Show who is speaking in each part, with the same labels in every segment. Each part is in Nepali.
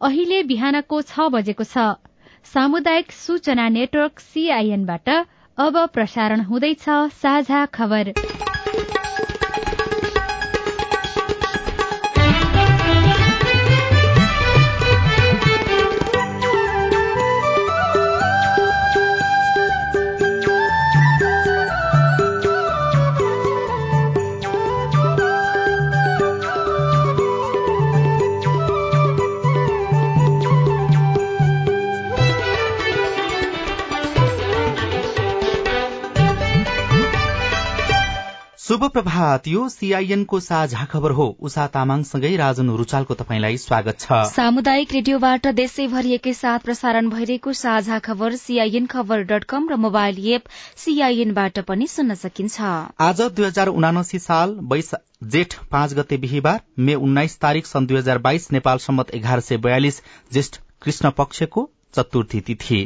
Speaker 1: अहिले बिहानको छ बजेको छ। सामुदायिक सूचना नेटवर्क सीआईएनबाट अब प्रसारण हुँदैछ साझा खबर।
Speaker 2: प्रभात यो सीआईएनको साझा खबर हो। उषा तामाङसँगै राजन रुचालको तपाईँलाई स्वागत छ।
Speaker 3: सामुदायिक रेडियोबाट देशैभरि एकैसाथ प्रसारण भइरहेको साझा खबर सीआईएन खबर डट कम र मोबाइल एप सीआईएनबाट पनि सुन्न सकिन्छ।
Speaker 2: आज दुई हजार उनासी साल जेठ पाँच गते बिहिबार मे उन्नाइस तारीक सन् दुई हजार बाइस नेपाल सम्मत एघार सय बयालिस ज्येष्ठ कृष्ण पक्षको चतुर्थी तिथि।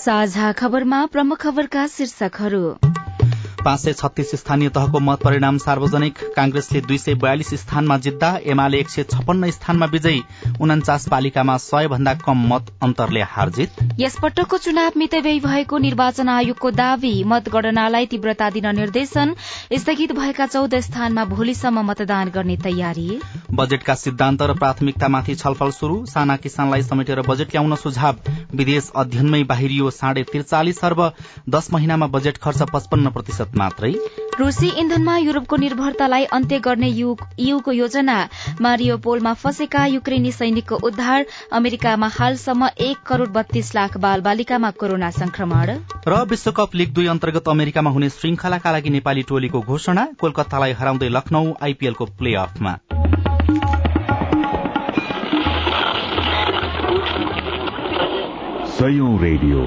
Speaker 3: साझा खबरमा प्रमुख खबरका शीर्षकहरू।
Speaker 2: पाँच सय छत्तीस स्थानीय तहको मत परिणाम सार्वजनिक। कांग्रेसले दुई सय बयालिस स्थानमा जित्दा एमाले एक सय छप्पन्न स्थानमा विजयी। उन्चास पालिकामा सय भन्दा कम मत अन्तरले हारजित।
Speaker 3: यसपटकको चुनाव मितव्ययी भएको निर्वाचन आयोगको दावी मतगणनालाई तीव्रता दिन निर्देशन। स्थगित भएका चौध स्थानमा भोलिसम्म मतदान गर्ने तयारी।
Speaker 2: बजेटका सिद्धान्त र प्राथमिकतामाथि छलफल शुरू साना किसानलाई समेटेर बजेट ल्याउन सुझाव। विदेश अध्ययनमै बाहिरियो साढे त्रिचालिस अर्ब। दश महिनामा बजेट खर्च पचपन्न प्रतिशत। मात्रै।
Speaker 3: रूसी इन्धनमा युरोपको निर्भरतालाई अन्त्य गर्ने यूको योजना मारियोपोलमा फँसेका युक्रेनी सैनिकको उद्धार अमेरिकामा हालसम्म एक करोड़ बत्तीस लाख बाल बालिकामा कोरोना संक्रमण
Speaker 2: र विश्वकप लीग दुई अन्तर्गत अमेरिकामा हुने श्रृंखलाका लागि नेपाली टोलीको घोषणा कोलकातालाई हराउँदै लखनऊ आइपीएलको प्ले अफमा
Speaker 4: रेडियो।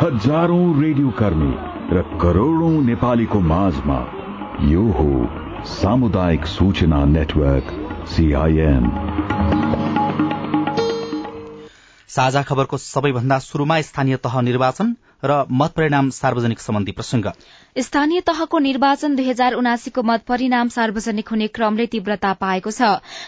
Speaker 4: हजारौं रेडियो कर्मी। र करोड़ौं नेपालीको माझमा यो हो सामुदायिक सूचना नेटवर्क सीआईएन
Speaker 2: साझा खबरको सबैभन्दा शुरूमा स्थानीय तह निर्वाचन। र मत परिणाम सार्वजनिक सम्बन्धी प्रसंग।
Speaker 3: स्थानीय तहको निर्वाचन दुई हजार उनासीको मत परिणाम सार्वजनिक हुने क्रमले तीव्रता पाएको छ।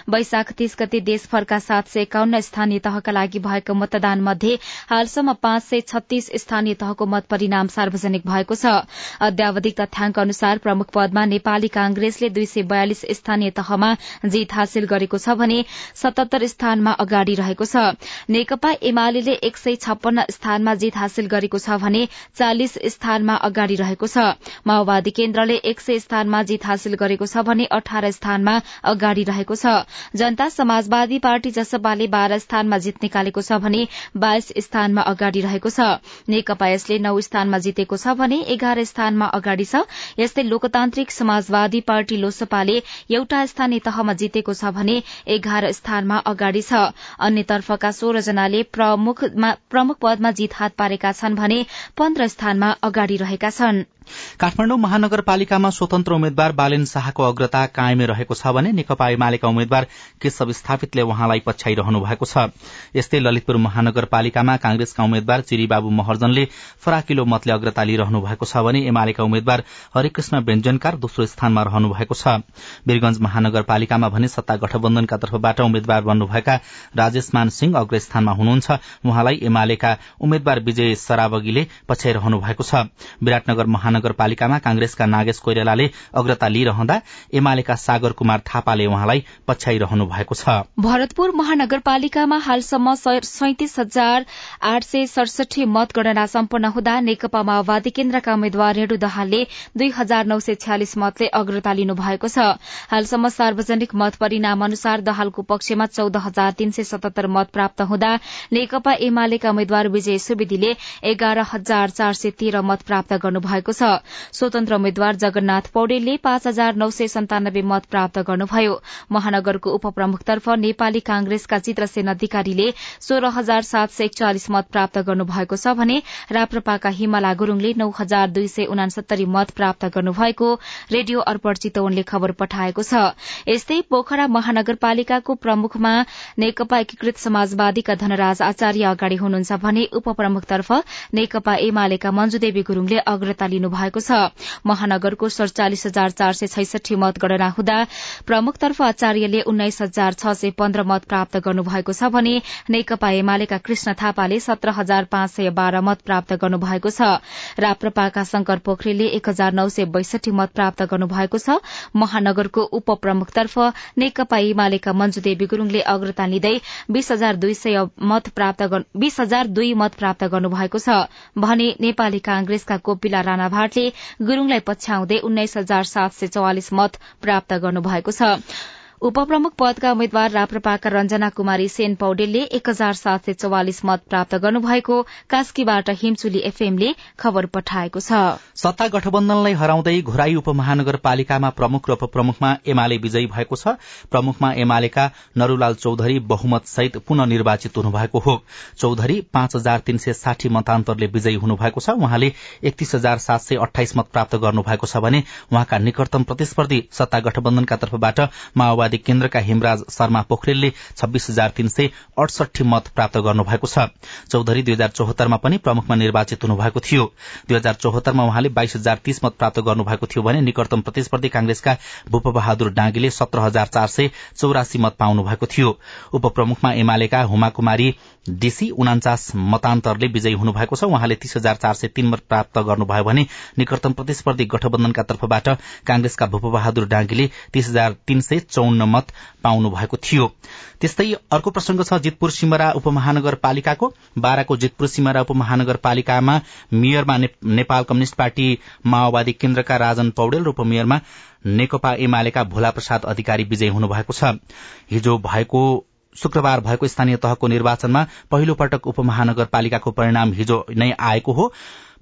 Speaker 3: वैशाख तीस गते देशभरका सात सय एकाउन्न स्थानीय तहका लागि भएको मतदान मध्ये हालसम्म पाँच सय छत्तीस स्थानीय तहको मत परिणाम सार्वजनिक भएको छ। अध्यावधिक तथ्याङ्क अनुसार प्रमुख पदमा नेपाली कांग्रेसले दुई सय बयालिस स्थानीय तहमा जीत हासिल गरेको छ भने सतहत्तर स्थानमा अगाडि रहेको छ। नेकपा एमाले एक सय छप्पन्न स्थानमा जीत हासिल गरेको छ भने चालिस स्थानमा अगाडि रहेको छ। माओवादी केन्द्रले एक सय स्थानमा जीत हासिल गरेको छ भने अठार स्थानमा अगाडि रहेको छ। जनता समाजवादी पार्टी जसपाले बाह्र स्थानमा जीत निकालेको छ भने बाइस स्थानमा अगाडि रहेको छ। नेकपा यसले नौ स्थानमा जितेको छ भने एघार स्थानमा अगाडि छ। यस्तै लोकतान्त्रिक समाजवादी पार्टी लोसपाले एउटा स्थानीय तहमा जितेको छ भने एघार स्थानमा अगाडि छ। अन्यतर्फका सोह्र जनाले प्रमुख पदमा जीत हात पारेका छन् भने पन्ध्र स्थानमा अगाडि रहेका छन्।
Speaker 2: काठमाडौँ महानगरपालिकामा स्वतन्त्र उम्मेद्वार बालेन शाहको अग्रता कायमै रहेको छ भने नेकपा एमालेका उम्मेद्वार केशव स्थापितले उहाँलाई पछ्याइरहनु भएको छ। यस्तै ललितपुर महानगरपालिकामा कांग्रेसका उम्मेद्वार चिरीबाबु महर्जनले फराकिलो मतले अग्रता लिइरहनु भएको छ भने एमालेका उम्मेद्वार हरिकृष्ण व्यञ्जनकार दोस्रो स्थानमा रहनु भएको छ। वीरगंज महानगरपालिकामा भने सत्ता गठबन्धनका तर्फबाट उम्मेद्वार बन्नुभएका राजेश मान सिंह अग्रस्थानमा हुनुहुन्छ। उहाँलाई एमालेका उम्मेद्वार विजय सरावगीले पछ्याइरहनु भएको छ। विराटनगर महानगरपालिकामा कांग्रेसका नागेश कोइरालाले अग्रता लिइरहँदा एमालेका सागर कुमार थापाले उहाँलाई पछ्याइरहनु भएको छ।
Speaker 3: भरतपुर महानगरपालिकामा हालसम्म सैतिस हजार आठ सय सडसठी मतगणना सम्पन्न हुँदा नेकपा माओवादी केन्द्रका उम्मेद्वार रेणु दहालले दुई हजार नौ सय छ्यालिस मतले अग्रता लिनु भएको छ। हालसम्म सार्वजनिक मत परिणाम अनुसार दहालको पक्षमा चौध हजार तीन सय सतहत्तर मत प्राप्त हुँदा नेकपा एमालेका उम्मेद्वार विजय सुवेदीले एघार हजार चार सय तेह्र मत प्राप्त गर्नुभएको छ। स्वतन्त्र उम्मेद्वार जगन्नाथ पौडेलले पाँच हजार नौ सय सन्तानब्बे मत प्राप्त गर्नुभयो। महानगरको उपप्रमुखतर्फ नेपाली कांग्रेसका चित्रसेन अधिकारीले सोह्र हजार सात सय एकचालिस मत प्राप्त गर्नुभएको छ भने राप्रपाका हिमाला गुरूङले नौ हजार दुई सय उनासत्तरी मत प्राप्त गर्नुभएको रेडियो अर्पण चितवनले खबर पठाएको छ। यस्तै पोखरा महानगरपालिकाको प्रमुखमा नेकपा एकीकृत समाजवादीका धनराज आचार्य अगाडि हुनुहुन्छ भने उपप्रमुखतर्फ नेकपा एमालेका मञ्जुदेवी गुरूङले अग्रता लिनु भएको छ। महानगरको सड़चालिस हजार चार सय छैसठी मतगणना हुँदा प्रमुखतर्फ आचार्यले उन्नाइस हजार छ सय पन्ध्र मत प्राप्त गर्नुभएको छ भने नेकपा एमालेका कृष्ण थापाले सत्र हजार पाँच सय बाह्र मत प्राप्त गर्नुभएको छ। राप्रपाका शंकर पोखरेलले एक हजार नौ सय बैसठी मत प्राप्त गर्नुभएको छ। महानगरको उपप्रमुखतर्फ नेकपा एमालेका मञ्जु देवी गुरूङले अग्रता लिँदै बीस हजार दुई सय मत प्राप्त बीस हजार दुई मत प्राप्त गर्नुभएको छ भने नेपाली कांग्रेसका कोपिला राणा भाटले गुरूङलाई पछ्याउँदै उन्नाइस हजार सात सय चौवालिस मत प्राप्त गर्नुभएको छ। उपप्रमुख पदका उम्मेद्वार राप्रपाका रञ्जना कुमारी सेन पौडेलले एक हजार सात सय चौवालिस मत प्राप्त गर्नुभएको कास्कीबाट हिमचुली एफएमले खबर पठाएको छ।
Speaker 2: सत्ता गठबन्धनलाई हराउँदै घोराई उपमहानगरपालिकामा प्रमुख र उपप्रमुखमा एमाले विजयी भएको छ। प्रमुखमा एमालेका नरूलाल चौधरी बहुमत सहित पुनः निर्वाचित हुनुभएको हो। चौधरी पाँच हजार तीन सय साठी मतान्तरले विजयी हुनुभएको छ। उहाँले एकतीस हजार सात सय अठाइस मत प्राप्त गर्नुभएको छ भने उहाँका निकटतम प्रतिस्पर्धी सत्ता गठबन्धनका तर्फबाट माओवादी माओवादी केन्द्रका हिमराज शर्मा पोखरेलले छब्बीस हजार तीन सय अडसठी मत प्राप्त गर्नुभएको छ। चौधरी दुई हजार चौहत्तरमा पनि प्रमुखमा निर्वाचित हुनुभएको थियो। दुई हजार चौहत्तरमा उहाँले बाइस हजार तीस मत प्राप्त गर्नुभएको थियो भने निकटतम प्रतिस्पर्धी कांग्रेसका भूप बहादुर डाँगीले सत्र हजार चार सय चौरासी मत पाउनु भएको थियो। उपप्रमुखमा एमालेका हुमा कुमारी डीसी उनाचास मतान्तरले विजयी हुनुभएको छ। उहाँले तीस हजार चार सय तीन मत प्राप्त गर्नुभयो भने निकटतम प्रतिस्पर्धी गठबन्धनका तर्फबाट कांग्रेसका भूप बहादुर डाँगीले तीस हजार तीन सय चौन्न मत पाउनु भएको थियो। त्यस्तै अर्को प्रसंग छ जितपुर सिमरा उपमहानगरपालिकाको। बाह्रको जितपुर सिमरा उपमहानगरपालिकामा मेयरमा नेपाल कम्युनिष्ट पार्टी माओवादी केन्द्रका राजन पौडेल र उपमेयरमा नेकपा एमालेका भोला प्रसाद अधिकारी विजयी हुनुभएको छ। हिजो भएको शुक्रबार भएको स्थानीय तहको निर्वाचनमा पहिलो पटक उपमहानगरपालिकाको परिणाम हिजो नै आएको हो।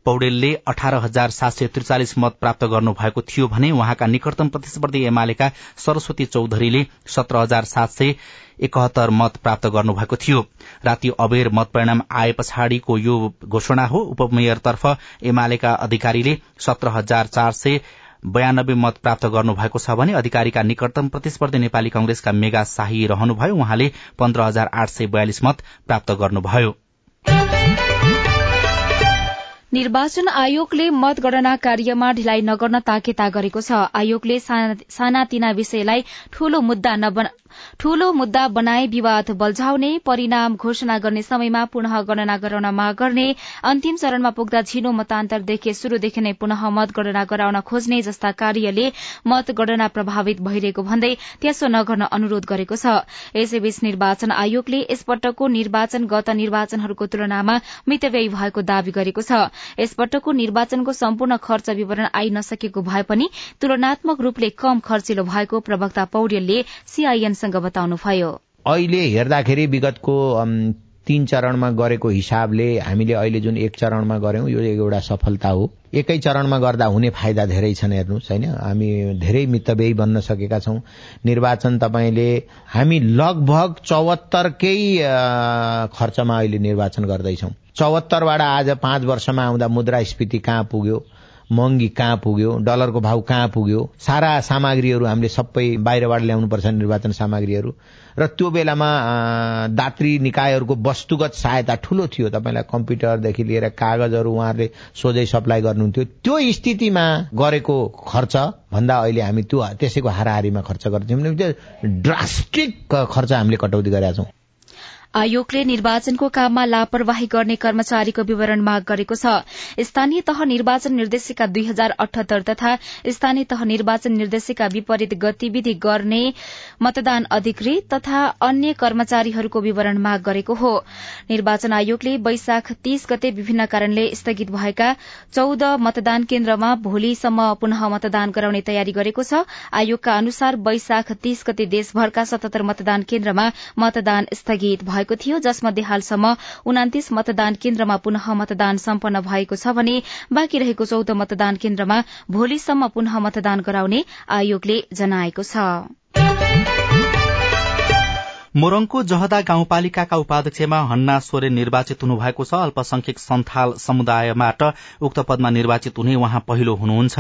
Speaker 2: पौडेलले अठार हजार सात सय त्रिचालिस मत प्राप्त गर्नुभएको थियो भने उहाँका निकटतम प्रतिस्पर्धी एमालेका सरस्वती चौधरीले सत्र हजार सात सय एकहत्तर मत प्राप्त गर्नुभएको थियो। राति अबेर मत परिणाम आए पछाडिको यो घोषणा हो। उपमेयरतर्फ एमालेका अधिकारीले सत्र हजार चार सय बयानब्बे मत प्राप्त गर्नुभएको छ भने अधिकारीका निकटतम प्रतिस्पर्धी नेपाली कंग्रेसका मेगा शाही रहनुभयो। उहाँले पन्ध्र हजार आठ सय बयालिस मत प्राप्त गर्नुभयो।
Speaker 3: निर्वाचन आयोगले मतगणना कार्यमा ढिलाइ नगर्न ताकेता गरेको छ। आयोगले सानातिना विषयलाई ठूलो मुद्दा ठूलो मुद्दा बनाए विवाद बल्झाउने परिणाम घोषणा गर्ने समयमा पुनः गणना गराउन माग गर्ने अन्तिम चरणमा पुग्दा झिनो मतान्तरदेखि शुरूदेखि नै पुनः मतगणना गराउन खोज्ने जस्ता कार्यले मतगणना प्रभावित भइरहेको भन्दै त्यसो नगर्न अनुरोध गरेको छ। यसैबीच निर्वाचन आयोगले यसपटकको निर्वाचन गत निर्वाचनहरूको तुलनामा मितव्ययी भएको दावी गरेको छ। यसपटकको निर्वाचनको सम्पूर्ण खर्च विवरण आई नसकेको भए पनि तुलनात्मक रूपले कम खर्चिलो भएको प्रवक्ता पौडेलले सीआईएन सँग बताउनुभयो।
Speaker 5: अहिले हेर्दाखेरि विगतको तीन चरणमा गरेको हिसाबले हामीले अहिले जुन एक चरणमा गर्यौं यो एउटा सफलता हो। एकै चरणमा गर्दा हुने फाइदा धेरै छन् हेर्नुहोस् होइन? हामी धेरै मितव्ययी बन्न सकेका छौं। निर्वाचन तपाईँले हामी लगभग चौहत्तरकै खर्चमा अहिले निर्वाचन गर्दैछौं। चौहत्तरबाट आज पाँच वर्षमा आउँदा मुद्रास्फीति कहाँ पुग्यो? महँगी कहाँ पुग्यो डलरको भाउ कहाँ पुग्यो सारा सामग्रीहरू हामीले सबै बाहिरबाट ल्याउनुपर्छ निर्वाचन सामग्रीहरू। र त्यो बेलामा दात्री निकायहरूको वस्तुगत सहायता ठूलो थियो। तपाईँलाई कम्प्युटरदेखि लिएर कागजहरू उहाँहरूले सोझै सप्लाई गर्नुहुन्थ्यो। त्यो स्थितिमा गरेको खर्च भन्दा अहिले हामी त्यो त्यसैको हाराहारीमा खर्च गर्छौँ ड्रास्टिक खर्च हामीले कटौती गरेका छौँ।
Speaker 3: आयोगले निर्वाचनको काममा लापरवाही गर्ने कर्मचारीको विवरण माग गरेको छ। स्थानीय तह निर्वाचन निर्देशिका दुई हजार अठहत्तर तथा स्थानीय तह निर्वाचन निर्देशिका विपरीत गतिविधि गर्ने मतदान अधिकृत तथा अन्य कर्मचारीहरूको विवरण माग गरेको हो। निर्वाचन आयोगले वैशाख तीस गते विभिन्न कारणले स्थगित भएका चौध मतदान केन्द्रमा भोलिसम्म पुनः मतदान गराउने तयारी गरेको छ। आयोगका अनुसार वैशाख तीस गते देशभरका सतहत्तर मतदान केन्द्रमा मतदान स्थगित भयो। भएको थियो जसमध्ये हालसम्म उनातिस मतदान केन्द्रमा पुनः मतदान सम्पन्न भएको छ भने बाँकी रहेको चौध मतदान केन्द्रमा भोलिसम्म पुनः मतदान गराउने आयोगले जनाएको छ।
Speaker 2: मोरङको जहदा गाउँपालिकाका उपाध्यक्षमा हन्ना सोरेन निर्वाचित हुनुभएको छ। अल्पसंख्यक सन्थाल समुदायबाट उक्त पदमा निर्वाचित हुने उहाँ पहिलो हुनुहुन्छ।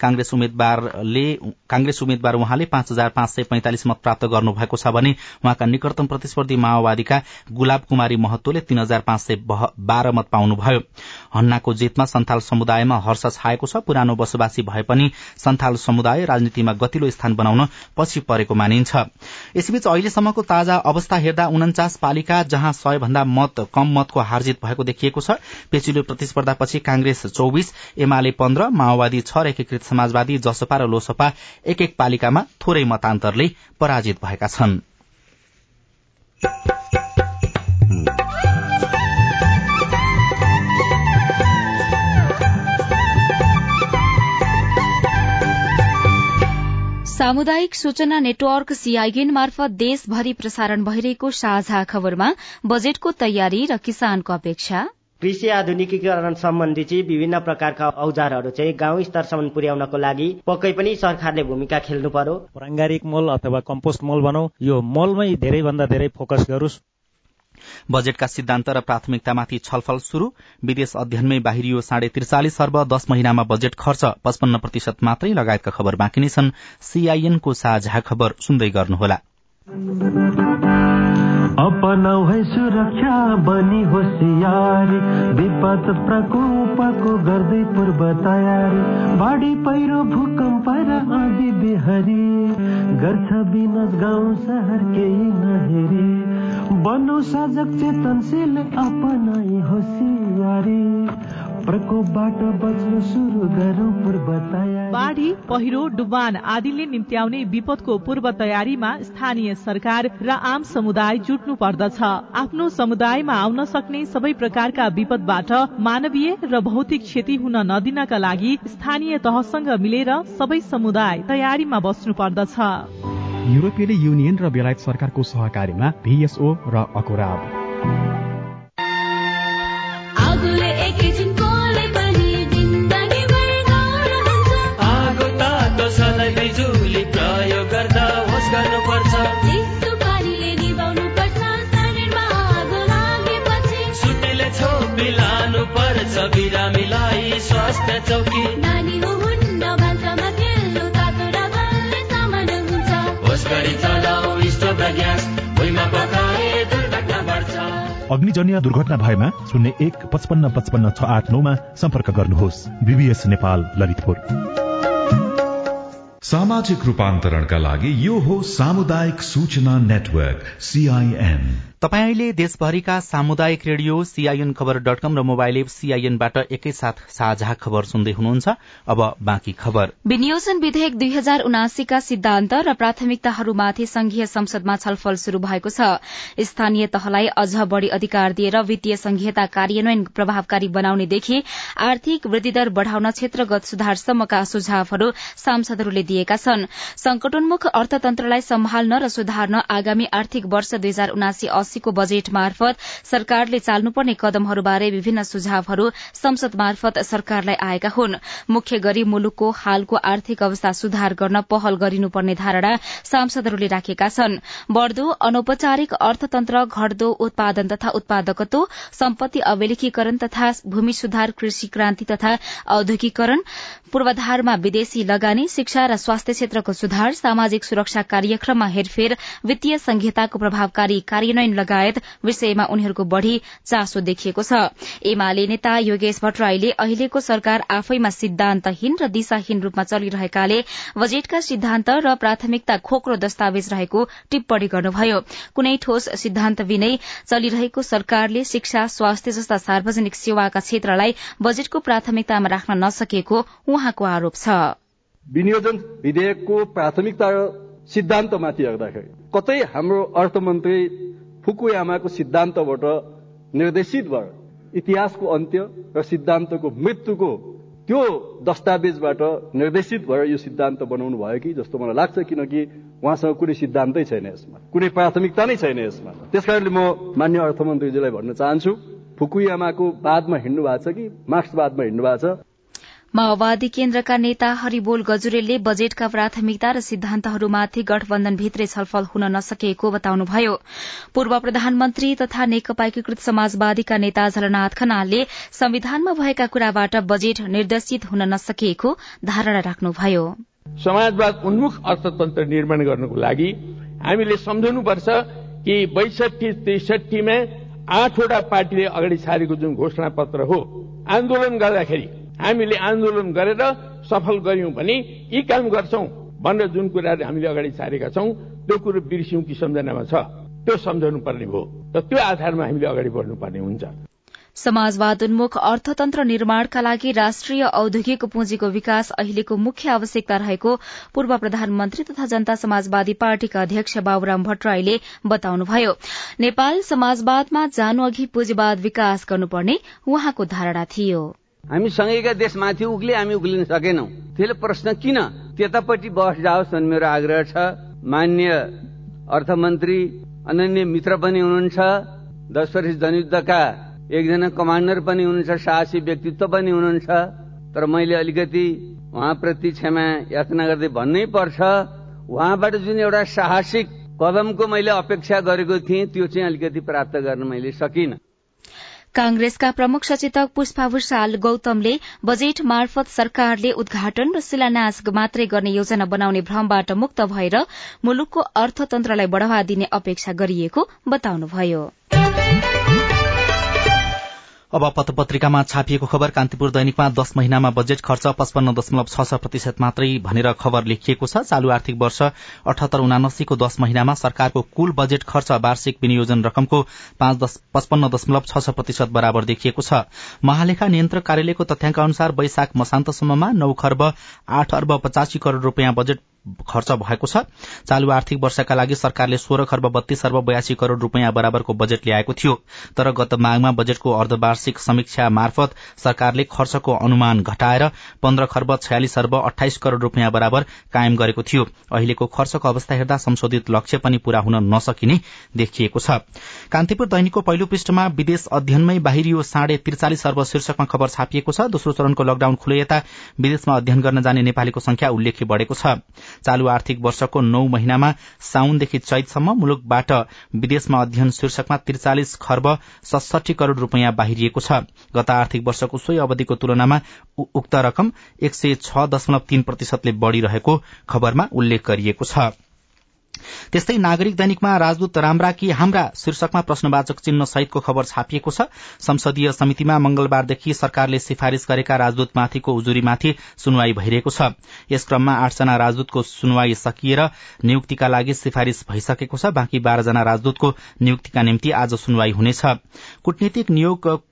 Speaker 2: कांग्रेस उम्मेद्वार उहाँले पाँच हजार पाँच सय पैंतालिस मत प्राप्त गर्नुभएको छ भने उहाँका निकटतम प्रतिस्पर्धी माओवादीका गुलाब कुमारी महतोले तीन हजार पाँच सय बाह्र मत पाउनुभयो। हन्नाको जितमा सन्थाल समुदायमा हर्ष छाएको छ। पुरानो बसोबासी भए पनि सन्थाल समुदाय राजनीतिमा गतिलो स्थान बनाउन पछि परेको मानिन्छ। यसैबीच अहिलेसम्मको ताजा अवस्था हेर्दा उन्चास पालिका जहाँ सय भन्दा मत कम मतको हारजित भएको देखिएको छ। पेचिलो प्रतिस्पर्धापछि कांग्रेस चौविस एमाले पन्ध्र माओवादी छ र एकीकृत समाजवादी जसपा र लोसपा एक एक पालिकामा थोरै मतान्तरले पराजित भएका छन्।
Speaker 3: सामुदायिक सूचना नेटवर्क सीआईएन मार्फत देशभरि प्रसारण भइरहेको साझा खबरमा बजेटको तयारी र किसानको अपेक्षा।
Speaker 6: कृषि आधुनिकीकरण सम्बन्धी चाहिँ विभिन्न प्रकारका औजारहरू चाहिँ गाउँ स्तरसम्म पुर्याउनको लागि पक्कै पनि सरकारले भूमिका खेल्नु पर्यो।
Speaker 7: प्राङ्गारिक मल अथवा कम्पोस्ट मल भनौँ यो मलमै धेरैभन्दा धेरै फोकस गरोस्।
Speaker 2: बजेटका सिद्धान्त र प्राथमिकतामाथि छलफल शुरू विदेश अध्ययनमै बाहिरियो साढे त्रिचालिस अर्ब दश महिनामा बजेट खर्च पचपन्न प्रतिशत मात्रै लगायतका खबर बाँकी नै छन्। सीआईएनको साझा खबर सुन्दै गर्नुहोला। अपनाउ है सुरक्षा बनी होसियारी विपद प्रकोपको गर्दै पूर्व तयारी। बाढी पहिरो भूकम्प र आदि बिहारी। गर्छ विनाश गाउँ सहर केही नहेरी। बनो सजग चेतनशील अपनाई होसियारी। प्रकोपबाट बच्न सुरु गरौँ पूर्व तयारी
Speaker 8: बाढी पहिरो डुबान आदिले निम्त्याउने विपदको पूर्व तयारीमा स्थानीय सरकार र आम समुदाय जुट्नु पर्दछ। आफ्नो समुदायमा आउन सक्ने सबै प्रकारका विपदबाट मानवीय र भौतिक क्षति हुन नदिनका लागि स्थानीय तहसँग मिलेर सबै समुदाय तयारीमा बस्नु पर्दछ।
Speaker 9: युरोपियन युनियन र बेलायत सरकारको सहकारीमा भिएसओ र अकोराब।
Speaker 10: बिरामीलाई स्वास्थ्य चौकी। नानी हुन्न भान्सामा खेल्नु तातो र बलले सामान हुन्छ। होस गरी चलाऊ स्टोभ र ग्यास भुइँमा पकाए दुर्घटना बढ्छ। अग्निजन्य दुर्घटना भएमा शून्य एक पचपन्न पचपन्न छ आठ नौमा सम्पर्क गर्नुहोस्। बिबिएस नेपाल ललितपुर। सामाजिक रूपान्तरणका लागि यो हो सामुदायिक सूचना नेटवर्क सीआईएन
Speaker 2: तपाईँ अहिले देशभरिका सामुदायिक रेडियो सीआईएन खबर डट कम र मोबाइल एप सीआईएनबाट एकैसाथ साझा खबर सुन्दै हुनुहुन्छ। अब बाँकी खबर।
Speaker 3: विनियोजन विधेयक दुई हजार उनासीका सिद्धान्त र प्राथमिकताहरूमाथि संघीय संसदमा छलफल शुरू भएको छ। स्थानीय तहलाई अझ बढ़ी अधिकार दिएर वित्तीय संघीयता कार्यान्वयन प्रभावकारी बनाउनेदेखि आर्थिक वृद्धिदर बढ़ाउन क्षेत्रगत सुधारसम्मका सुझावहरू सांसदहरूले दिएका छन्। संकटोन्मुख अर्थतन्त्रलाई सम्हाल्न र सुधार्न आगामी आर्थिक वर्ष दुई हजार उनासी अस्सीको बजेट मार्फत सरकारले चाल्नुपर्ने कदमहरूबारे विभिन्न सुझावहरू संसद मार्फत सरकारलाई आएका हुन्। मुख्य गरी मुलुकको हालको आर्थिक अवस्था सुधार गर्न पहल गरिनुपर्ने धारणा सांसदहरूले राखेका छन्। बढ़दो अनौपचारिक अर्थतन्त्र घट्दो उत्पादन तथा उत्पादकत्व सम्पत्ति अवेलिकीकरण तथा भूमि सुधार कृषि क्रान्ति तथा औद्योगिकरण पूर्वाधारमा विदेशी लगानी शिक्षा र स्वास्थ्य क्षेत्रको सुधार सामाजिक सुरक्षा कार्यक्रममा हेरफेर वित्तीय संहिताको प्रभावकारी कार्यान्वयन लगायत विषयमा उनीहरूको बढ़ी चासो देखिएको छ। एमाले नेता योगेश भट्टराईले अहिलेको सरकार आफैमा सिद्धान्तहीन र दिशाहीन रूपमा चलिरहेकाले बजेटका सिद्धान्त र प्राथमिकता खोक्रो दस्तावेज रहेको टिप्पणी गर्नुभयो। कुनै ठोस सिद्धान्त बिनै चलिरहेको सरकारले शिक्षा स्वास्थ्य जस्ता सार्वजनिक सेवाका क्षेत्रलाई बजेटको प्राथमिकतामा राख्न नसकेको उहाँको आरोप छ।
Speaker 11: विनियोजन विधेयकको प्राथमिकता सिद्धान्तमाथि हेर्दाखेरि कतै हाम्रो अर्थमन्त्री फुकुयामाको सिद्धान्तबाट निर्देशित भएर इतिहासको अन्त्य र सिद्धान्तको मृत्युको त्यो दस्तावेजबाट निर्देशित भएर यो सिद्धान्त बनाउनु भयो कि जस्तो मलाई लाग्छ किनकि उहाँसँग कुनै सिद्धान्तै छैन यसमा कुनै प्राथमिकता नै छैन यसमा। त्यसकारणले म मान्य अर्थमन्त्रीजीलाई भन्न चाहन्छु फुकुयामाको बादमा हिँड्नु भएको छ कि मार्क्सवादमा हिँड्नु भएको छ?
Speaker 3: माओवादी केन्द्रका नेता हरिबोल गजुरेलले बजेटका प्राथमिकता र सिद्धान्तहरूमाथि गठबन्धनभित्रै छलफल हुन नसकेको बताउनुभयो। पूर्व प्रधानमन्त्री तथा नेकपा एकीकृत समाजवादीका नेता झलनाथ खनालले संविधानमा भएका कुराबाट बजेट निर्देशित हुन नसकिएको धारणा राख्नुभयो।
Speaker 12: समाजवाद उन्मुख अर्थतन्त्र निर्माण गर्नको लागि हामीले सम्झनुपर्छ कि बैसठी त्रिसठीमा आठवटा पार्टीले अगाडि सारेको जुन घोषणा पत्र हो आन्दोलन गर्दाखेरि हामीले आन्दोलन गरेर सफल गर्यौं भने यी काम गर्छौं भनेर जुन कुराहरू हामीले अगाडि सारेका छौं त्यो कुरो बिर्स्यौं कि सम्झनामा छ? त्यो सम्झाउनु पर्ने हो र त्यो आधारमा हामीले अगाडि बढ्नुपर्ने हुन्छ।
Speaker 3: समाजवाद उन्मुख अर्थतन्त्र निर्माणका लागि राष्ट्रिय औद्योगिक पुँजीको विकास अहिलेको मुख्य आवश्यकता रहेको पूर्व प्रधानमन्त्री तथा जनता समाजवादी पार्टीका अध्यक्ष बाबुराम भट्टराईले बताउनुभयो। नेपाल समाजवादमा जानु अघि पुँजीवाद विकास गर्नुपर्ने उहाँको धारणा थियो।
Speaker 13: हामी सँगैका देशमाथि उक्ले हामी उक्लिन सकेनौं। त्यसले प्रश्न किन? त्यतापट्टि बस जाओस् भन्ने मेरो आग्रह छ। मान्य अर्थमन्त्री अनन्य मित्र पनि हुनुहुन्छ। दश वर्ष जनयुद्धका एकजना कमान्डर पनि हुनुहुन्छ साहसी व्यक्तित्व पनि हुनुहुन्छ। तर मैले अलिकति उहाँप्रति क्षमा याचना गर्दै भन्नै पर्छ। उहाँबाट जुन एउटा साहसिक कदमको मैले अपेक्षा गरेको थिएँ त्यो चाहिँ अलिकति प्राप्त गर्न मैले सकिनँ।
Speaker 3: कांग्रेसका प्रमुख सचेतक पुष्पा भूषाल गौतमले बजेट मार्फत सरकारले उद्घाटन र शिलान्यास मात्रै गर्ने योजना बनाउने भ्रमबाट मुक्त भएर मुलुकको अर्थतन्त्रलाई बढ़ावा दिने अपेक्षा गरिएको बताउनुभयो।
Speaker 2: अब पत्र पत्रिकामा छापिएको खबर कान्तिपुर दैनिकमा दश महिनामा बजेट खर्च पचपन्न दशमलव छ छ प्रतिशत मात्रै भनेर खबर लेखिएको छ। चालू आर्थिक वर्ष अठहत्तर उनासीको दश महिनामा सरकारको कुल बजेट खर्च वार्षिक विनियोजन रकमको पचपन्न दशमलव छ छ प्रतिशत बराबर देखिएको छ। महालेखा नियन्त्रक कार्यालयको तथ्याङ्क अनुसार वैशाख मसान्तसम्ममा नौ खर्ब आठ अर्ब पचासी करोड़ रूपियाँ बजेट खर्च भएको छ। चालू आर्थिक वर्षका लागि सरकारले सोह्र खर्ब बत्तीस अर्ब बयासी करोड़ रूपियाँ बराबरको बजेट ल्याएको थियो। तर गत माघमा बजेटको अर्धवार्षिक समीक्षा मार्फत सरकारले खर्चको अनुमान घटाएर पन्ध्र खर्ब छयालिस अर्ब अठाइस करोड़ रूपियाँ बराबर कायम गरेको थियो। अहिलेको खर्चको अवस्था हेर्दा संशोधित लक्ष्य पनि पूरा हुन नसकिने देखिएको छ। कान्तिपुर दैनिकको पहिलो पृष्ठमा विदेश अध्ययनमै बाहिरियो साढे त्रिचालिस अर्ब शीर्षकमा खबर छापिएको छ। दोस्रो चरणको लकडाउन खुले यता विदेशमा अध्ययन गर्न जाने नेपालीको संख्या उल्लेख्य बढ़ेको छ। चालू आर्थिक वर्षको नौ महिनामा साउनदेखि चैतसम्म मुलुकबाट विदेशमा अध्ययन शीर्षकमा त्रिचालिस खर्ब सडसठी करोड़ रूपियाँ बाहिरिएको छ। गत आर्थिक वर्षको सोही अवधिको तुलनामा उक्त रकम एक सय छ दशमलव तीन प्रतिशतले बढ़िरहेको खबरमा उल्लेख गरिएको छ। त्यस्तै नागरिक दैनिकमा राजदूत रामराकी हाम्रा शीर्षकमा प्रश्नवाचक चिन्ह सहितको खबर छापिएको छ। संसदीय समितिमा मंगलबारदेखि सरकारले सिफारिश गरेका राजदूतमाथिको उजुरीमाथि सुनवाई भइरहेको छ। यस क्रममा आठजना राजदूतको सुनवाई सकिएर नियुक्तिका लागि सिफारिश भइसकेको छ। बाँकी बाह्रजना राजदूतको नियुक्तिका निम्ति आज सुनवाई हुनेछ। कूटनीतिक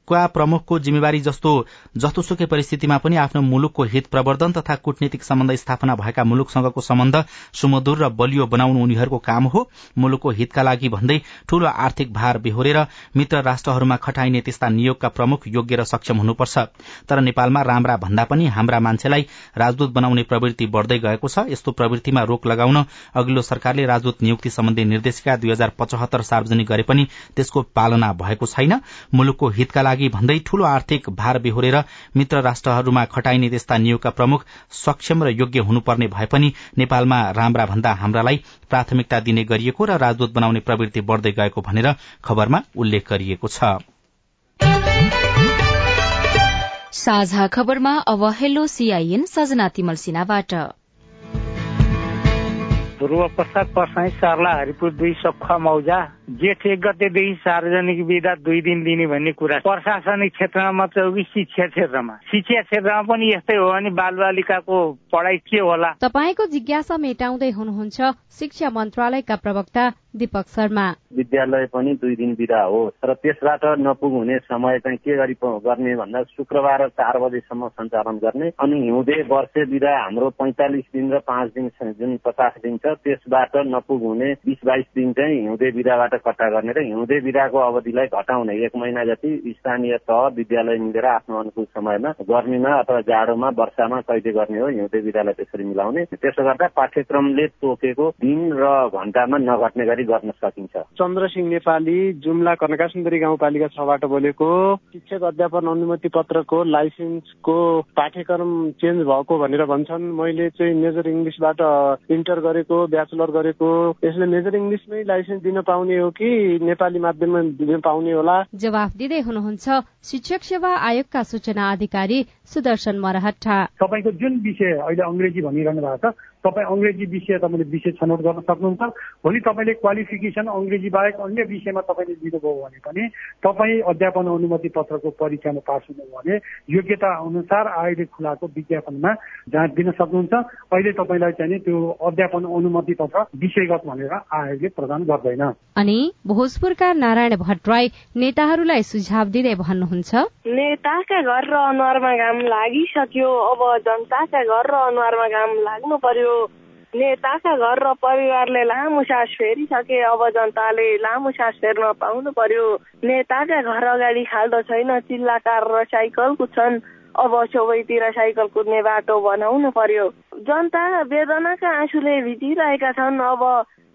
Speaker 2: नियोगका प्रमुखको जिम्मेवारी जस्तो जस्तोसुकै परिस्थितिमा पनि आफ्नो मुलुकको हित प्रवर्धन तथा कूटनीतिक सम्बन्ध स्थापना भएका मुलुकसँगको सम्बन्ध सुमधुर र बलियो बनाउनु उनीहरूको काम हो। मुलुकको हितका लागि भन्दै ठूलो आर्थिक भार बेहोरेर मित्र राष्ट्रहरूमा खटाइने त्यस्ता नियोगका प्रमुख योग्य र सक्षम हुनुपर्छ। तर नेपालमा राम्रा भन्दा पनि हाम्रा मान्छेलाई राजदूत बनाउने प्रवृत्ति बढ़दै गएको छ। यस्तो प्रवृत्तिमा रोक लगाउन अघिल्लो सरकारले राजदूत नियुक्ति सम्बन्धी निर्देशिका दुई हजार पचहत्तर सार्वजनिक गरे पनि त्यसको पालना भएको छैन। मुलुकको हितका भन्दै ठूलो आर्थिक भार बेहोरेर मित्र राष्ट्रहरूमा खटाइने त्यस्ता नियोगका प्रमुख सक्षम र योग्य हुनुपर्ने भए पनि नेपालमा राम्रा भन्दा हाम्रालाई प्राथमिकता दिने गरिएको र राजदूत बनाउने प्रवृत्ति बढ़दै गएको भनेर खबरमा उल्लेख गरिएको छ।
Speaker 3: साझा खबरमा अब हेलो सीआईएन सजना तिमल सिन्हाबाट।
Speaker 14: ध्रुव प्रसाद पर्साई सर्ला हरिपुर दुई सखुवा मौजा। जेठ एक गतेदेखि सार्वजनिक विधा दुई दिन दिने भन्ने कुरा। प्रशासनिक क्षेत्रमा मात्र हो कि शिक्षा क्षेत्रमा? शिक्षा क्षेत्रमा पनि यस्तै हो भने बालबालिकाको पढाइ के होला?
Speaker 15: तपाईँको जिज्ञासा मेटाउँदै हुनुहुन्छ शिक्षा मन्त्रालयका प्रवक्ता दीपक शर्मा।
Speaker 16: विद्यालय पनि दुई दिन बिदा हो तर त्यसबाट नपुग हुने समय चाहिँ के गरी गर्ने भन्दा शुक्रबार चार बजेसम्म सञ्चालन गर्ने अनि हिउँदे वर्षे बिदा हाम्रो पैँतालिस दिन र पाँच दिन जुन पचास दिन छ त्यसबाट नपुग हुने बिस बाइस दिन चाहिँ हिउँदे बिदाबाट कट्टा गर्ने र हिउँदे बिदाको अवधिलाई घटाउने एक महिना जति स्थानीय तह विद्यालय मिलेर आफ्नो अनुकूल समयमा गर्मीमा अथवा जाडोमा वर्षामा कैदे गर्ने हो हिउँदे बिदालाई त्यसरी मिलाउने। त्यसो गर्दा पाठ्यक्रमले तोकेको दिन र घण्टामा नघट्ने गरी चाहिँ गर्न सकिन्छ।
Speaker 17: चन्द्रसिंह नेपाली जुम्ला कनका सुन्दरी गाउँपालिका छबाट बोलेको शिक्षक अध्यापन अनुमति पत्रको लाइसेन्सको पाठ्यक्रम चेन्ज भएको भनेर भन्छन्। मैले चाहिँ मेजर इङ्ग्लिसबाट इन्टर गरेको ब्याचलर गरेको। यसले मेजर इङ्ग्लिसमै लाइसेन्स दिन पाउने हो कि नेपाली माध्यममा दिन पाउने होला?
Speaker 15: जवाफ दिँदै हुनुहुन्छ शिक्षक सेवा आयोगका सूचना अधिकारी सुदर्शन मरहट्टा।
Speaker 18: तपाईँको जुन विषय अहिले अङ्ग्रेजी भनिरहनु भएको छ तपाईँ अङ्ग्रेजी विषय तपाईँले विषय छनौट गर्न सक्नुहुन्छ। भोलि तपाईँले क्वालिफिकेसन अङ्ग्रेजी बाहेक अन्य विषयमा तपाईँले लिनुभयो भने पनि तपाईँ अध्यापन अनुमति पत्रको परीक्षामा पास हुनुभयो भने योग्यता अनुसार आयोगले खुलाएको विज्ञापनमा जाँच दिन सक्नुहुन्छ। अहिले तपाईँलाई चाहिँ त्यो अध्यापन अनुमति पत्र विषयगत भनेर आयोगले प्रदान गर्दैन।
Speaker 15: अनि भोजपुरका नारायण भट्टराई नेताहरूलाई सुझाव दिँदै भन्नुहुन्छ।
Speaker 19: नेताका घर र अनुहारमा घाम लागिसक्यो। अब जनताका घर र अनुहारमा घाम लाग्नु पर्यो। नेताका घर र परिवारले लामो सास फेरिसके अब जनताले लामो सास फेर्न पाउनु पर्यो। नेताका घर अगाडि खाल्दो छैन चिल्ला कार र साइकल कुद्छन् अब छेउतिर साइकल कुद्ने बाटो बनाउनु पर्यो। जनता वेदनाका आँसुले भिजिरहेका छन्। अब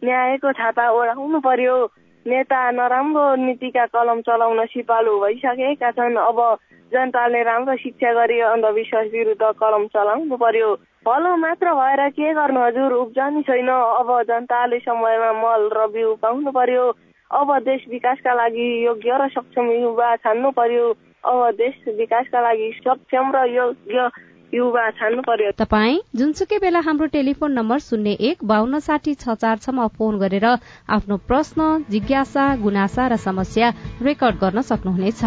Speaker 19: न्यायको छाता ओढाउनु पर्यो। नेता नराम्रो नीतिका कलम चलाउन सिपालु भइसकेका छन्। अब जनताले राम्रो शिक्षा गरी अन्धविश्वास विरुद्ध कलम चलाउनु पर्यो। फलो मात्र भएर के गर्नु हजुर? उब्जनी छैन। अब जनताले समयमा मल र बिउ पाउनु पर्यो। अब देश विकासका लागि योग्य र सक्षम युवा छान्नु पर्यो। अब देश विकासका लागि सक्षम र योग्य युवा छान्नु पर्यो।
Speaker 15: तपाईँ जुनसुकै बेला हाम्रो टेलिफोन नम्बर शून्य एक बान्न साठी छ चार छमा फोन गरेर आफ्नो प्रश्न जिज्ञासा गुनासा र समस्या रेकर्ड गर्न सक्नुहुनेछ।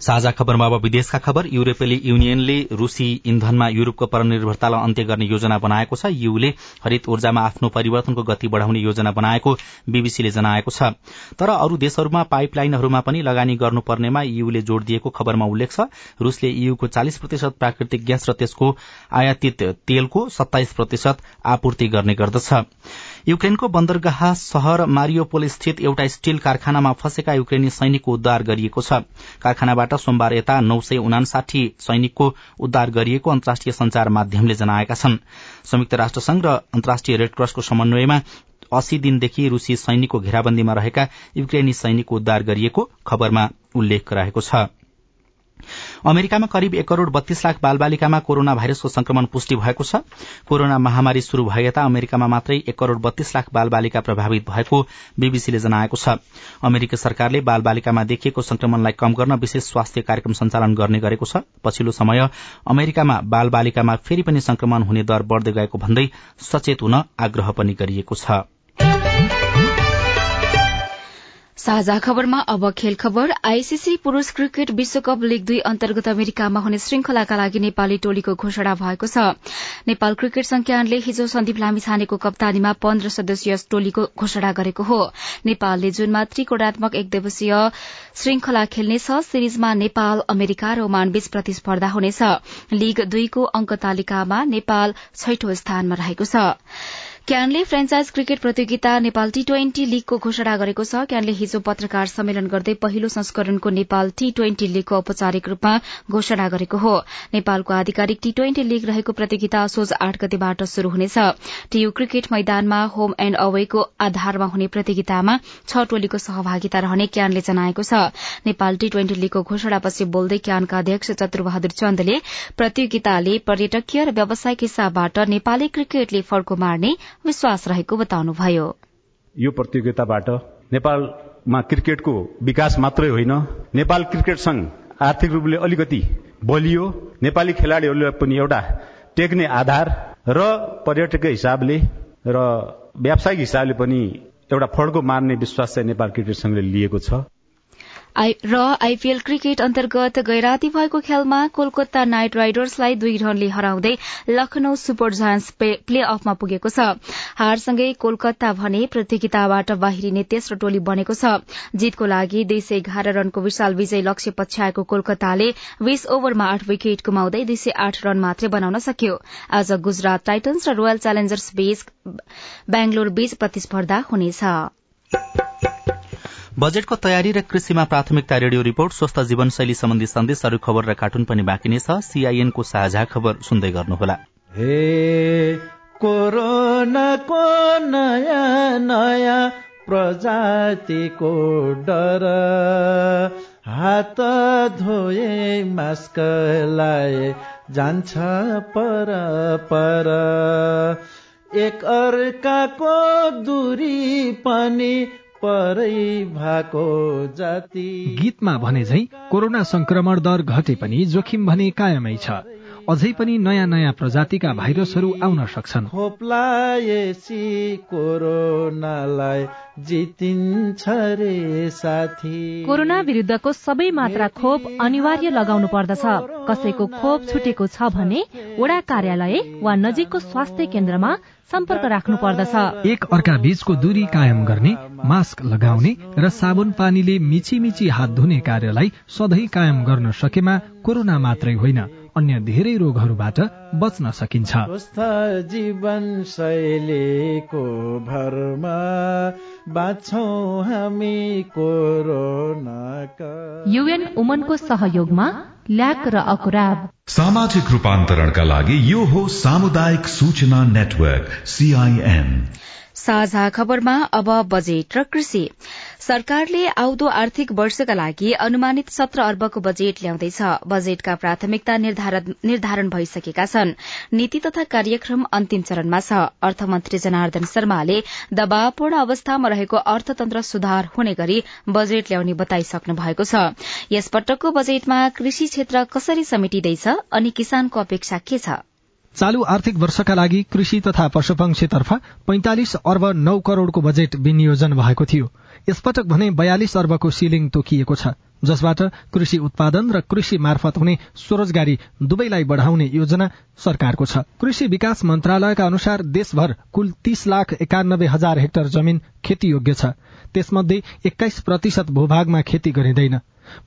Speaker 2: साझा खबरमा अब विदेशका खबर। युरोपेली युनियनले रूसी इन्धनमा युरोपको परनिर्भरतालाई अन्त्य गर्ने योजना बनाएको छ। यूले हरित ऊर्जामा आफ्नो परिवर्तनको गति बढ़ाउने योजना बनाएको बीबीसीले जनाएको छ। तर अरू देशहरूमा पाइपलाइनहरूमा पनि लगानी गर्नुपर्नेमा यूले जोड़ दिएको खबरमा उल्लेख छ। रूसले यूको चालिस प्रतिशत प्राकृतिक ग्यास र त्यसको आयातित तेलको सत्ताइस प्रतिशत आपूर्ति गर्ने गर्दछ। युक्रेनको बन्दरगाह शहर मारियोपोल स्थित एउटा स्टील कारखानामा फँसेका युक्रेनी सैनिकको उद्धार गरिएको छ। कारखानाबाट सोमबार यता नौ सय उनासाठी सैनिकको उद्धार गरिएको अन्तर्राष्ट्रिय संचार माध्यमले जनाएका छन्। संयुक्त राष्ट्र संघ र अन्तर्राष्ट्रिय रेडक्रसको समन्वयमा अस्सी दिनदेखि रूसी सैनिकको घेराबन्दीमा रहेका युक्रेनी सैनिकको उद्धार गरिएको खबरमा उल्लेख रहेको छ। अमेरिकामा करिब एक करोड़ बत्तीस लाख बालबालिकामा कोरोना भाइरसको संक्रमण पुष्टि भएको छ। कोरोना महामारी शुरू भए यता अमेरिकामा मात्रै एक करोड़ बत्तीस लाख बालबालिका प्रभावित भएको बीबीसीले जनाएको छ। अमेरिकी सरकारले बालबालिकामा देखिएको संक्रमणलाई कम गर्न विशेष स्वास्थ्य कार्यक्रम सञ्चालन गर्ने गरेको छ। पछिल्लो समय अमेरिकामा बालबालिकामा फेरि पनि संक्रमण हुने दर बढ़दै गएको भन्दै सचेत हुन आग्रह पनि गरिएको छ।
Speaker 3: साझा खबरमा अब खेल खबर। आईसीसी पुरूष क्रिकेट विश्वकप लीग दुई अन्तर्गत अमेरिकामा हुने श्रृंखलाका लागि नेपाली टोलीको घोषणा भएको छ। नेपाल क्रिकेट संज्ञानले हिजो सन्दीप लामिछानेको कप्तानीमा पन्ध्र सदस्यीय टोलीको घोषणा गरेको हो। नेपालले जुनमा त्रिकोणात्मक एक दिवसीय श्रृंखला खेल्नेछ। सिरिजमा नेपाल अमेरिका र ओमानबीच प्रतिस्पर्धा हुनेछ। लीग दुईको अंक तालिकामा नेपाल छैठौं स्थानमा रहेको छ। क्यानले फ्रेन्चाइज क्रिकेट प्रतियोगिता नेपाल टी ट्वेन्टी लीगको घोषणा गरेको छ। क्यानले हिजो पत्रकार सम्मेलन गर्दै पहिलो संस्करणको नेपाल टी ट्वेन्टी लीगको औपचारिक रूपमा घोषणा गरेको हो। नेपालको आधिकारिक टी ट्वेन्टी लीग रहेको प्रतियोगिता असोज आठ गतेबाट शुरू हुनेछ। टीयू क्रिकेट मैदानमा होम एण्ड अवेको आधारमा हुने प्रतियोगितामा छ टोलीको सहभागिता रहने क्यानले जनाएको छ। नेपाल टी ट्वेन्टी लीगको घोषणापछि बोल्दै क्यानका अध्यक्ष चतुरबहादुर चन्दले प्रतियोगिताले पर्यटकीय र व्यावसायिक हिसाबबाट नेपाली क्रिकेटले फड्को मार्ने विश्वास रहेको बताउनुभयो।
Speaker 20: यो प्रतियोगिताबाट नेपालमा क्रिकेटको विकास मात्रै होइन नेपाल क्रिकेट संघ आर्थिक रूपले अलिकति बलियो नेपाली खेलाड़ीहरूले पनि एउटा टेक्ने आधार र पर्यटकीय हिसाबले र व्यावसायिक हिसाबले पनि एउटा फड्को मार्ने विश्वास चाहिँ नेपाल क्रिकेट संघले लिएको छ।
Speaker 3: र आईपीएल क्रिकेट अन्तर्गत गैराती भएको खेलमा कोलकाता नाइट राइडर्सलाई दुई रनले हराउँदै लखनऊ सुपर जायन्ट्स प्ले अफमा पुगेको छ। हारसँगै कोलकाता भने प्रतियोगिताबाट बाहिरिने तेस्रो टोली बनेको छ। जीतको लागि दुई सय एघार रनको विशाल विजय लक्ष्य पछ्याएको कोलकाताले बीस ओभरमा आठ विकेट गुमाउँदै दुई सय आठ रन मात्रै बनाउन सक्यो। आज गुजरात टाइटन्स र रोयल च्यालेन्जर्स बीच बेंगलोर बीच प्रतिस्पर्धा हुनेछ।
Speaker 2: बजेटको तयारी र कृषिमा प्राथमिकता रेडियो रिपोर्ट स्वस्थ जीवनशैली सम्बन्धी सन्देशहरू खबर र कार्टुन पनि बाँकी नै छ। सीआईएनको साझा खबर सुन्दै गर्नुहोला।
Speaker 21: हे कोरोना कोरोनाको नयाँ नयाँ प्रजातिको डर। हात धोए मास्क लाए जान्छ पर पर। एक अर्काको दूरी पनि
Speaker 22: गीतमा भने झै कोरोना संक्रमण दर घटे पनि जोखिम भने कायमै छ। अझै पनि नयाँ नयाँ प्रजातिका भाइरसहरू आउन सक्छन्।
Speaker 21: खोप्लाएसी कोरोनालाई जितिन्छ रे साथी।
Speaker 15: कोरोना विरुद्धको सबै मात्रा खोप अनिवार्य लगाउनु पर्दछ। कसैको खोप छुटेको छ भने वडा कार्यालय वा नजिकको स्वास्थ्य केन्द्रमा सम्पर्क राख्नु पर्दछ।
Speaker 22: एक अर्का बीचको दूरी कायम गर्ने मास्क लगाउने र साबुन पानीले मिची मिची हात धुने कार्यलाई सधैँ कायम गर्न सकेमा कोरोना मात्रै होइन। अन्य धेरै रोगहरूबाट बच्न सकिन्छ।
Speaker 21: जीवन शैलीको भरमा हामी कोरोनाका।
Speaker 15: युएन उमनको सहयोगमा ल्याक र अकुराब।
Speaker 4: सामाजिक रूपान्तरणका लागि यो हो सामुदायिक सूचना नेटवर्क सीआईएन
Speaker 3: साझा खबरमा अब बजेट र कृषि। सरकारले आउँदो आर्थिक वर्षका लागि अनुमानित सत्र अर्बको बजेट ल्याउँदैछ। बजेटका प्राथमिकता निर्धारण भइसकेका छन्। नीति तथा कार्यक्रम अन्तिम चरणमा छ। अर्थमन्त्री जनार्दन शर्माले दबावपूर्ण अवस्थामा रहेको अर्थतन्त्र सुधार हुने गरी बजेट ल्याउने बताइसक्नु भएको छ। यसपटकको बजेटमा कृषि क्षेत्र कसरी समेटिँदैछ अनि किसानको अपेक्षा के छ?
Speaker 22: चालू आर्थिक वर्षका लागि कृषि तथा पशुपक्षीतर्फ पैंतालिस अर्ब नौ करोड़को बजेट विनियोजन भएको थियो। यसपटक भने बयालिस अर्बको सिलिङ तोकिएको छ जसबाट कृषि उत्पादन र कृषि मार्फत हुने स्वरोजगारी दुवैलाई बढ़ाउने योजना सरकारको छ। कृषि विकास मन्त्रालयका अनुसार देशभर कुल तीस लाख एकानब्बे हजार हेक्टर जमीन खेतीयोग्य छ। त्यसमध्ये एक्काइस प्रतिशत भूभागमा खेती गरिँदैन।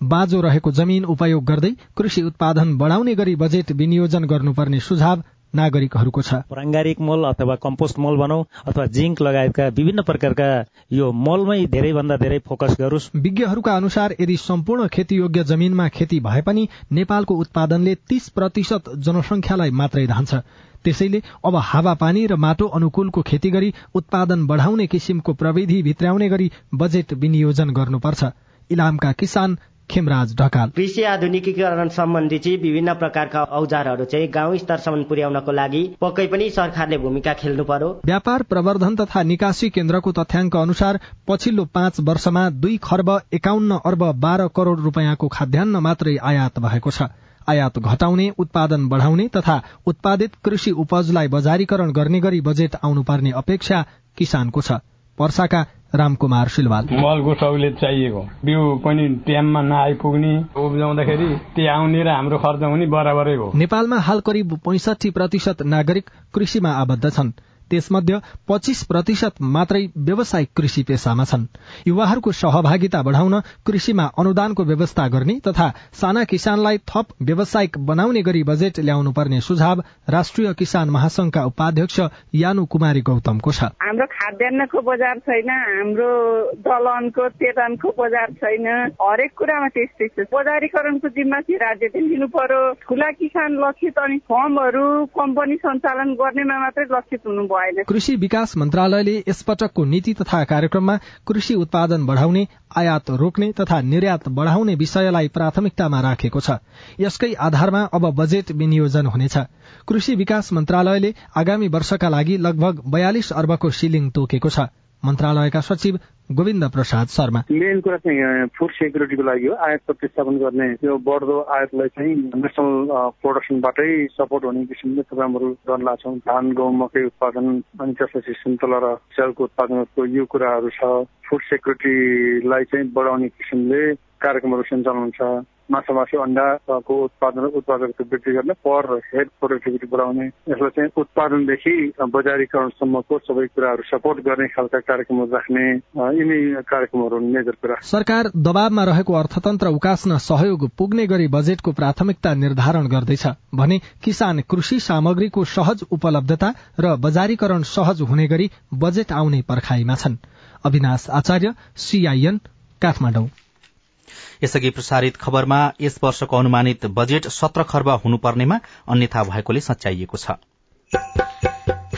Speaker 22: बाँझो रहेको जमीन उपयोग गर्दै कृषि उत्पादन बढ़ाउने गरी बजेट विनियोजन गर्नुपर्ने सुझाव नागरिकहरूको छ।
Speaker 7: प्राङ्गारिक मल अथवा कम्पोस्ट मल भनौँ अथवा जिङ्क लगायतका विभिन्न प्रकारका यो मलमै धेरैभन्दा धेरै फोकस गरोस्।
Speaker 22: विज्ञहरूका अनुसार यदि सम्पूर्ण खेतीयोग्य जमीनमा खेती भए पनि नेपालको उत्पादनले तीस प्रतिशत जनसंख्यालाई मात्रै धान्छ। त्यसैले अब हावापानी र माटो अनुकूलको खेती गरी उत्पादन बढ़ाउने किसिमको प्रविधि भित्राउने गरी बजेट विनियोजन गर्नुपर्छ। इलामका किसान खेमराज ढकाल।
Speaker 6: कृषि आधुनिकीकरण सम्बन्धी चाहिँ विभिन्न प्रकारका औजारहरू चाहिँ गाउँ स्तरसम्म पुर्याउनको लागि पक्कै पनि सरकारले भूमिका खेल्नु पर्यो।
Speaker 22: व्यापार प्रवर्धन तथा निकासी केन्द्रको तथ्याङ्क अनुसार पछिल्लो पाँच वर्षमा दुई खर्ब एकाउन्न अर्ब बाह्र करोड़ रूपियाँको खाद्यान्न मात्रै आयात भएको छ। आयात घटाउने उत्पादन बढ़ाउने तथा उत्पादित कृषि उपजलाई बजारीकरण गर्ने गरी बजेट आउनुपर्ने अपेक्षा किसानको छ। वर्षाका रामकुमार सिलवाल।
Speaker 12: मलको सहुलियत चाहिएको। बिउ पनि टाइममा नआइपुग्ने। उब्जाउँदाखेरि त्यो आउने र हाम्रो खर्च हुने बराबरै हो।
Speaker 22: नेपालमा हाल करिब पैंसठी प्रतिशत नागरिक कृषिमा आबद्ध छन्। त्यसमध्ये पच्चीस प्रतिशत मात्रै व्यावसायिक कृषि पेसामा छन्। युवाहरूको सहभागिता बढ़ाउन कृषिमा अनुदानको व्यवस्था गर्ने तथा साना किसानलाई थप व्यावसायिक बनाउने गरी बजेट ल्याउनु पर्ने सुझाव राष्ट्रिय किसान महासंघका उपाध्यक्ष यानु कुमारी गौतमको छ।
Speaker 23: हाम्रो खाद्यान्नको बजार छैन हाम्रो दलनको तेलनको बजार छैन हरेक कुरामा त्यस्तै छ। बजारीकरणको जिम्मा चाहिँ राज्यले लिनु पर्यो। ठुला किसान लक्षित अनि फर्महरू कम्पनी सञ्चालन गर्नेमा मात्रै लक्षित हुनु
Speaker 22: कृषि विकास मन्त्रालयले यसपटकको नीति तथा कार्यक्रममा कृषि उत्पादन बढ़ाउने आयात रोक्ने तथा निर्यात बढ़ाउने विषयलाई प्राथमिकतामा राखेको छ। यसकै आधारमा अब बजेट विनियोजन हुनेछ। कृषि विकास मन्त्रालयले आगामी वर्षका लागि लगभग बयालिस अर्बको सिलिङ तोकेको छ। मन्त्रालयका सचिव गोविन्द प्रसाद शर्मा।
Speaker 17: मेन कुरा चाहिँ फुड सेक्युरिटीको लागि हो। आयात प्रतिस्थापन गर्ने यो बढ्दो आयातलाई चाहिँ नेसनल प्रोडक्सनबाटै सपोर्ट हुने किसिमले प्रोग्रामहरू गर्न लाग्छौँ। धान गहुँ मकै उत्पादन अनि त्यसपछि सुन्तला र स्यालको उत्पादनको यो कुराहरू छ। फुड सेक्युरिटीलाई चाहिँ बढाउने किसिमले कार्यक्रमहरू सञ्चालन हुन्छ माछा मासु अन्डाको उत्पादन उत्पादकता वृद्धि गर्ने पर हेड प्रोडक्टिभिटी बढाउने यसलाई चाहिँ उत्पादनदेखि बजारीकरणसम्मको सबै कुराहरू सपोर्ट गर्ने खालका कार्यक्रमहरू राख्ने यिनै कार्यक्रमहरू मेजर कुरा।
Speaker 22: सरकार दबावमा रहेको अर्थतन्त्र उकास्न सहयोग पुग्ने गरी बजेटको प्राथमिकता निर्धारण गर्दैछ भने किसान कृषि सामग्रीको सहज उपलब्धता र बजारीकरण सहज हुने गरी बजेट आउने पर्खाईमा छन्। अविनाश आचार्य सीआईएन काठमाडौँ।
Speaker 2: यसअघि प्रसारित खबरमा यस वर्षको अनुमानित बजेट सत्र खर्ब हुनुपर्नेमा अन्यथा भएकोले सच्याइएको छ।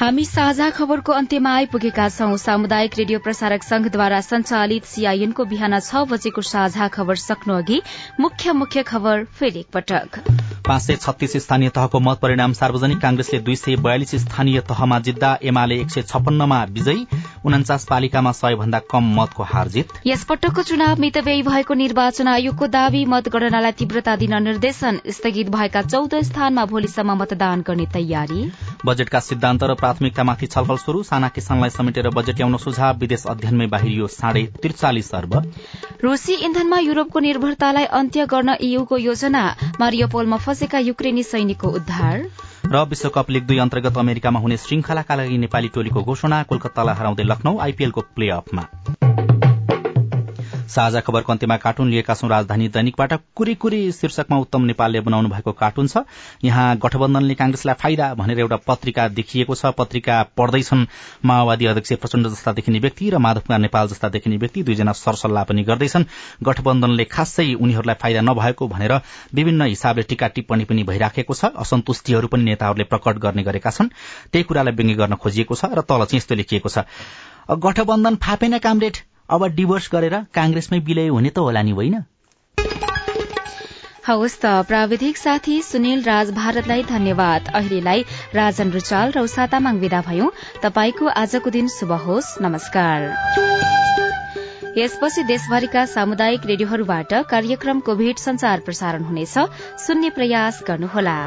Speaker 3: हामी साझा खबरको अन्त्यमा आइपुगेका छौं। सामुदायिक रेडियो प्रसारक संघद्वारा संचालित सीआईएनको बिहान छ बजेको साझा खबर सक्नु अघि मुख्य मुख्य खबर फेरि एकपटक।
Speaker 2: पाँच सय छत्तीस स्थानीय तहको मत परिणाम सार्वजनिक कांग्रेसले दुई सय बयालिस स्थानीय तहमा जित्दा एमाले एक सय छप्पन्नमा विजयी। उनाचास पालिकामा सय भन्दा कम मतको हारजित
Speaker 3: यस पटकको चुनाव मितव्ययी भएको निर्वाचन आयोगको दावी मतगणनालाई तीव्रता दिन निर्देशन। स्थगित भएका चौध स्थानमा भोलिसम्म मतदान गर्ने तयारी।
Speaker 2: बजेटका सिद्धान्त र प्राथमिकतामाथि छलफल शुरू साना किसानलाई समेटेर बजेट ल्याउन सुझाव। विदेश अध्ययनमै बाहिरियो साढे त्रिचालिस अर्ब।
Speaker 3: रूसी इन्धनमा युरोपको निर्भरतालाई अन्त्य गर्न ईयूको योजना। मारियोपोलमा फँसेका युक्रेनी सैनिकको उद्धार।
Speaker 2: र विश्वकप लीग दुई अन्तर्गत अमेरिकामा हुने श्रृंखलाका लागि नेपाली टोलीको घोषणा। कोलकातालाई हराउँदै लखनऊ आइपीएलको प्ले अफमा साझा खबरको अन्त्यमा कार्टुन लिएका छौं राजधानी दैनिकबाट। कुरी कुरी शीर्षकमा उत्तम नेपालले बनाउनु भएको कार्टुन छ। यहाँ गठबन्धनले कांग्रेसलाई फाइदा भनेर एउटा पत्रिका देखिएको छ। पत्रिका पढ्दैछन् माओवादी अध्यक्ष प्रचण्ड जस्ता देखिने व्यक्ति र माधव नेपाल जस्ता देखिने व्यक्ति दुईजना सरसल्लाह पनि गर्दैछन्। गठबन्धनले खासै उनीहरूलाई फाइदा नभएको भनेर विभिन्न हिसाबले टीका टिप्पणी पनि भइराखेको छ। असन्तुष्टिहरू पनि नेताहरूले प्रकट गर्ने गरेका छन्। त्यही कुरालाई व्यङ्ग्य गर्न खोजिएको छ र तल चाहिँ यस्तो लेखिएको छ। गठबन्धन फापेन कामरेड। अब डिभोर्स गरेर कांग्रेसमै विलय हुने त होला नि होइन?
Speaker 3: हवस् त प्राविधिक साथी सुनिल राज भारतलाई धन्यवाद। अहिलेलाई राजन रुचाल र उषा तामाङ विदा भयौं। तपाईँको आजको दिन शुभ होस्। नमस्कार। यसपछि देशभरिका सामुदायिक रेडियोहरूबाट कार्यक्रम कोभिड संचार प्रसारण हुनेछ। सुन्ने प्रयास गर्नुहोला।